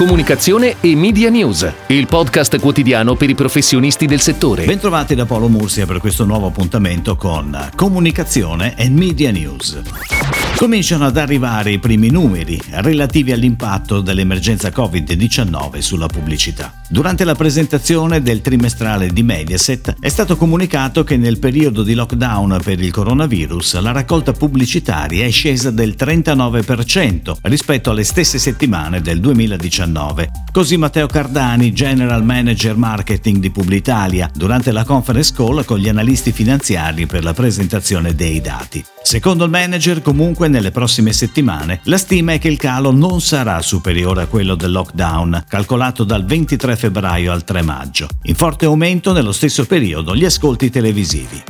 Comunicazione e Media News, il podcast quotidiano per i professionisti del settore. Bentrovati da Paolo Mursia per questo nuovo appuntamento con Comunicazione e Media News. Cominciano ad arrivare i primi numeri relativi all'impatto dell'emergenza Covid-19 sulla pubblicità. Durante la presentazione del trimestrale di Mediaset è stato comunicato che nel periodo di lockdown per il coronavirus la raccolta pubblicitaria è scesa del 39% rispetto alle stesse settimane del 2019. Così Matteo Cardani, General Manager Marketing di Publitalia, durante la conference call con gli analisti finanziari per la presentazione dei dati. Secondo il manager, comunque, nelle prossime settimane, la stima è che il calo non sarà superiore a quello del lockdown, calcolato dal 23 febbraio al 3 maggio. In forte aumento nello stesso periodo gli ascolti televisivi.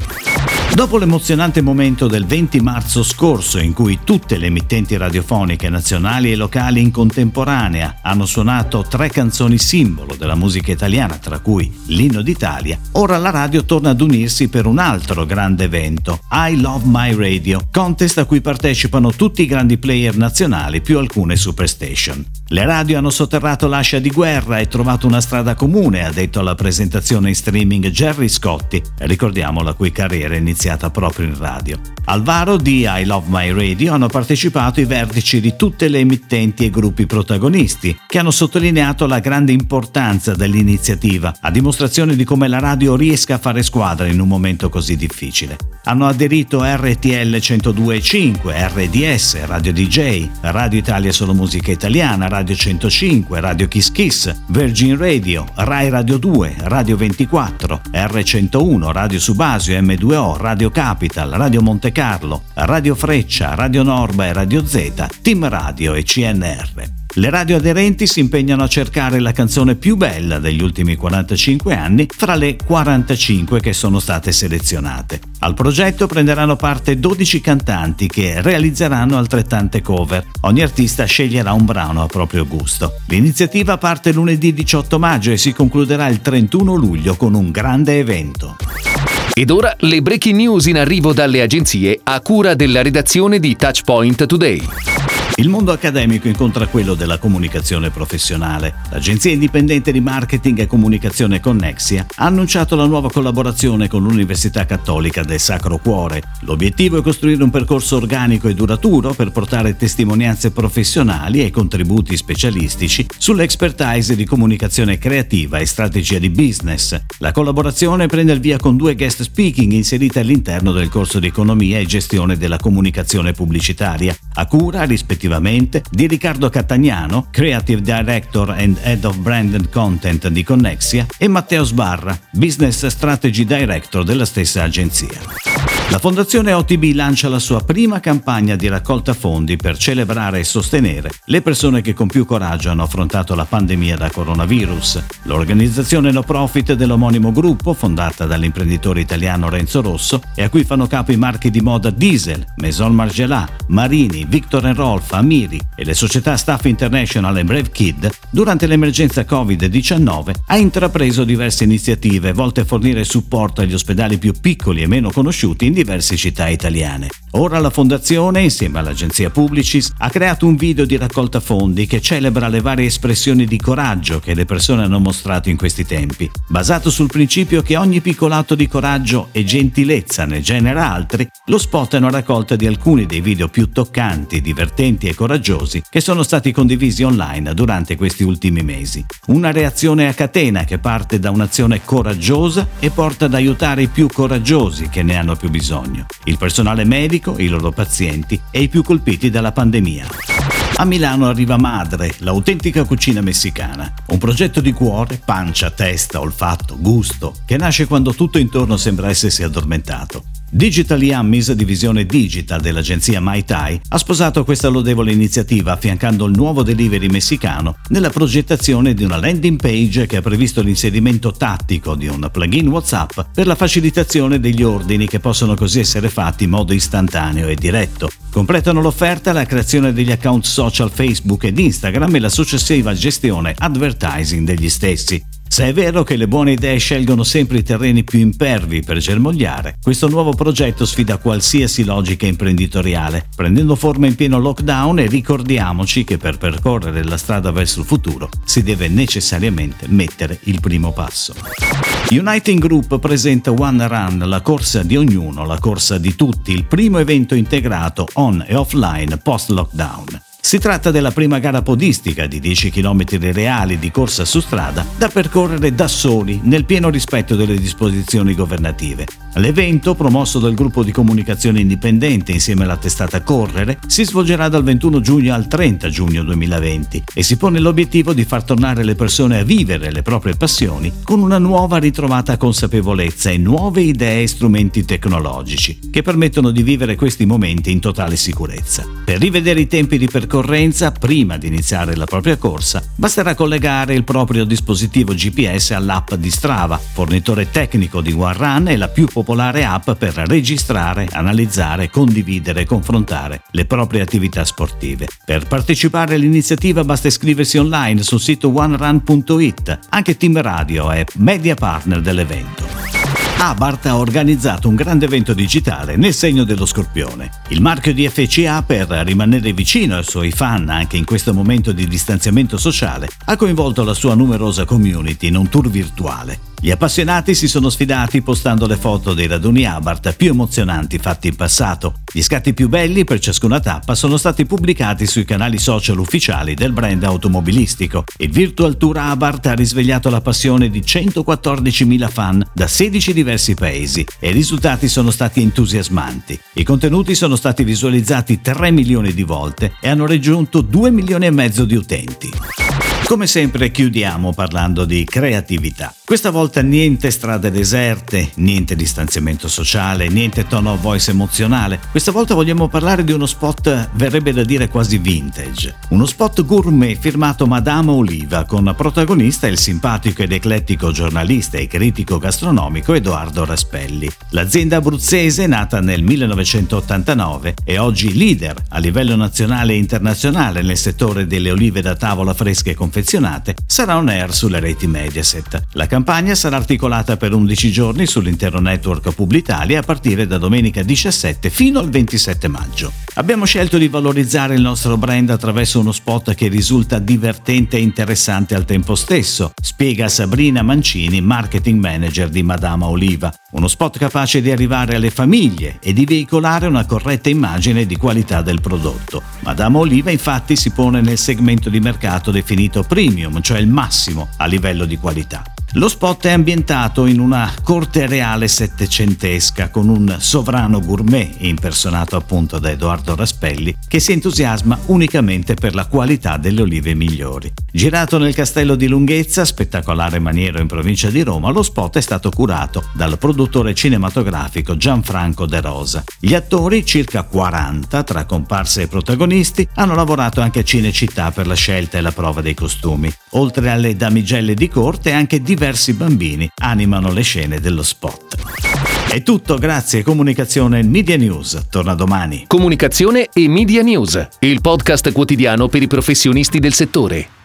Dopo l'emozionante momento del 20 marzo scorso in cui tutte le emittenti radiofoniche nazionali e locali in contemporanea hanno suonato tre canzoni simbolo della musica italiana, tra cui l'inno d'Italia, ora la radio torna ad unirsi per un altro grande evento, I Love My Radio, contest a cui partecipano tutti i grandi player nazionali più alcune superstation. Le radio hanno sotterrato l'ascia di guerra e trovato una strada comune, ha detto alla presentazione in streaming Jerry Scotti, ricordiamo la cui carriera è iniziata proprio in radio. Al varo di I Love My Radio hanno partecipato i vertici di tutte le emittenti e gruppi protagonisti, che hanno sottolineato la grande importanza dell'iniziativa, a dimostrazione di come la radio riesca a fare squadra in un momento così difficile. Hanno aderito RTL 102.5, RDS, Radio DJ, Radio Italia Solo Musica Italiana, Radio 105, Radio Kiss Kiss, Virgin Radio, Rai Radio 2, Radio 24, R101, Radio Subasio, M2O, Radio Capital, Radio Monte Carlo, Radio Freccia, Radio Norba e Radio Z, Team Radio e CNR. Le radio aderenti si impegnano a cercare la canzone più bella degli ultimi 45 anni fra le 45 che sono state selezionate. Al progetto prenderanno parte 12 cantanti che realizzeranno altrettante cover. Ogni artista sceglierà un brano a proprio gusto. L'iniziativa parte lunedì 18 maggio e si concluderà il 31 luglio con un grande evento. Ed ora le breaking news in arrivo dalle agenzie a cura della redazione di Touchpoint Today. Il mondo accademico incontra quello della comunicazione professionale. L'agenzia indipendente di marketing e comunicazione Connexia ha annunciato la nuova collaborazione con l'Università Cattolica del Sacro Cuore. L'obiettivo è costruire un percorso organico e duraturo per portare testimonianze professionali e contributi specialistici sull'expertise di comunicazione creativa e strategia di business. La collaborazione prende il via con due guest speaking inserite all'interno del corso di economia e gestione della comunicazione pubblicitaria, a cura rispettivamente rispettivamente di Riccardo Cattagnano, Creative Director and Head of Brand and Content di Connexia, e Matteo Sbarra, Business Strategy Director della stessa agenzia. La Fondazione OTB lancia la sua prima campagna di raccolta fondi per celebrare e sostenere le persone che con più coraggio hanno affrontato la pandemia da coronavirus. L'organizzazione no profit dell'omonimo gruppo, fondata dall'imprenditore italiano Renzo Rosso e a cui fanno capo i marchi di moda Diesel, Maison Margiela, Marini, Victor Rolf, Amiri e le società Staff International e Brave Kid, durante l'emergenza Covid-19 ha intrapreso diverse iniziative volte a fornire supporto agli ospedali più piccoli e meno conosciuti in diverse città italiane. Ora la Fondazione, insieme all'agenzia Publicis, ha creato un video di raccolta fondi che celebra le varie espressioni di coraggio che le persone hanno mostrato in questi tempi, basato sul principio che ogni piccolo atto di coraggio e gentilezza ne genera altri, lo spot è una raccolta di alcuni dei video più toccanti, divertenti e coraggiosi che sono stati condivisi online durante questi ultimi mesi. Una reazione a catena che parte da un'azione coraggiosa e porta ad aiutare i più coraggiosi che ne hanno più bisogno, il personale medico, i loro pazienti e i più colpiti dalla pandemia. A Milano arriva Madre, l'autentica cucina messicana, un progetto di cuore, pancia, testa, olfatto, gusto, che nasce quando tutto intorno sembra essersi addormentato. Digital Yummies, divisione digital dell'agenzia Mai Tai, ha sposato questa lodevole iniziativa affiancando il nuovo delivery messicano nella progettazione di una landing page che ha previsto l'inserimento tattico di un plugin WhatsApp per la facilitazione degli ordini che possono così essere fatti in modo istantaneo e diretto. Completano l'offerta la creazione degli account social Facebook ed Instagram e la successiva gestione advertising degli stessi. Se è vero che le buone idee scelgono sempre i terreni più impervi per germogliare, questo nuovo progetto sfida qualsiasi logica imprenditoriale, prendendo forma in pieno lockdown e ricordiamoci che per percorrere la strada verso il futuro si deve necessariamente mettere il primo passo. Uniting Group presenta One Run, la corsa di ognuno, la corsa di tutti, il primo evento integrato on e offline post-lockdown. Si tratta della prima gara podistica di 10 km reali di corsa su strada da percorrere da soli nel pieno rispetto delle disposizioni governative. L'evento, promosso dal gruppo di comunicazione indipendente insieme alla testata Correre, si svolgerà dal 21 giugno al 30 giugno 2020 e si pone l'obiettivo di far tornare le persone a vivere le proprie passioni con una nuova ritrovata consapevolezza e nuove idee e strumenti tecnologici che permettono di vivere questi momenti in totale sicurezza. Per rivedere i tempi di percorso percorrenza, prima di iniziare la propria corsa, basterà collegare il proprio dispositivo GPS all'app di Strava, fornitore tecnico di OneRun e la più popolare app per registrare, analizzare, condividere e confrontare le proprie attività sportive. Per partecipare all'iniziativa basta iscriversi online sul sito onerun.it. Anche Team Radio è media partner dell'evento. Abarth ha organizzato un grande evento digitale nel segno dello scorpione. Il marchio di FCA, per rimanere vicino ai suoi fan anche in questo momento di distanziamento sociale, ha coinvolto la sua numerosa community in un tour virtuale. Gli appassionati si sono sfidati postando le foto dei raduni Abarth più emozionanti fatti in passato. Gli scatti più belli per ciascuna tappa sono stati pubblicati sui canali social ufficiali del brand automobilistico. Il Virtual Tour Abarth ha risvegliato la passione di 114.000 fan da 16 diversi paesi e i risultati sono stati entusiasmanti. I contenuti sono stati visualizzati 3 milioni di volte e hanno raggiunto 2 milioni e mezzo di utenti. Come sempre chiudiamo parlando di creatività. Questa volta niente strade deserte, niente distanziamento sociale, niente tono of voice emozionale. Questa volta vogliamo parlare di uno spot, verrebbe da dire quasi vintage. Uno spot gourmet firmato Madama Oliva con protagonista il simpatico ed eclettico giornalista e critico gastronomico Edoardo Raspelli. L'azienda abruzzese, nata nel 1989, è oggi leader a livello nazionale e internazionale nel settore delle olive da tavola fresche e confezionate confezionate sarà on air sulle reti Mediaset. La campagna sarà articolata per 11 giorni sull'intero network Publitalia a partire da domenica 17 fino al 27 maggio. Abbiamo scelto di valorizzare il nostro brand attraverso uno spot che risulta divertente e interessante al tempo stesso, spiega Sabrina Mancini, marketing manager di Madama Oliva. Uno spot capace di arrivare alle famiglie e di veicolare una corretta immagine di qualità del prodotto. Madama Oliva infatti si pone nel segmento di mercato definito premium, cioè il massimo a livello di qualità. Lo spot è ambientato in una corte reale settecentesca con un sovrano gourmet impersonato appunto da Edoardo Raspelli che si entusiasma unicamente per la qualità delle olive migliori. Girato nel castello di Lunghezza, spettacolare maniero in provincia di Roma, lo spot è stato curato dal produttore cinematografico Gianfranco De Rosa. Gli attori, circa 40 tra comparse e protagonisti, hanno lavorato anche a Cinecittà per la scelta e la prova dei costumi. Oltre alle damigelle di corte, anche diversi diversi bambini animano le scene dello spot. È tutto, grazie. Comunicazione Media News. Torna domani. Comunicazione e Media News, il podcast quotidiano per i professionisti del settore.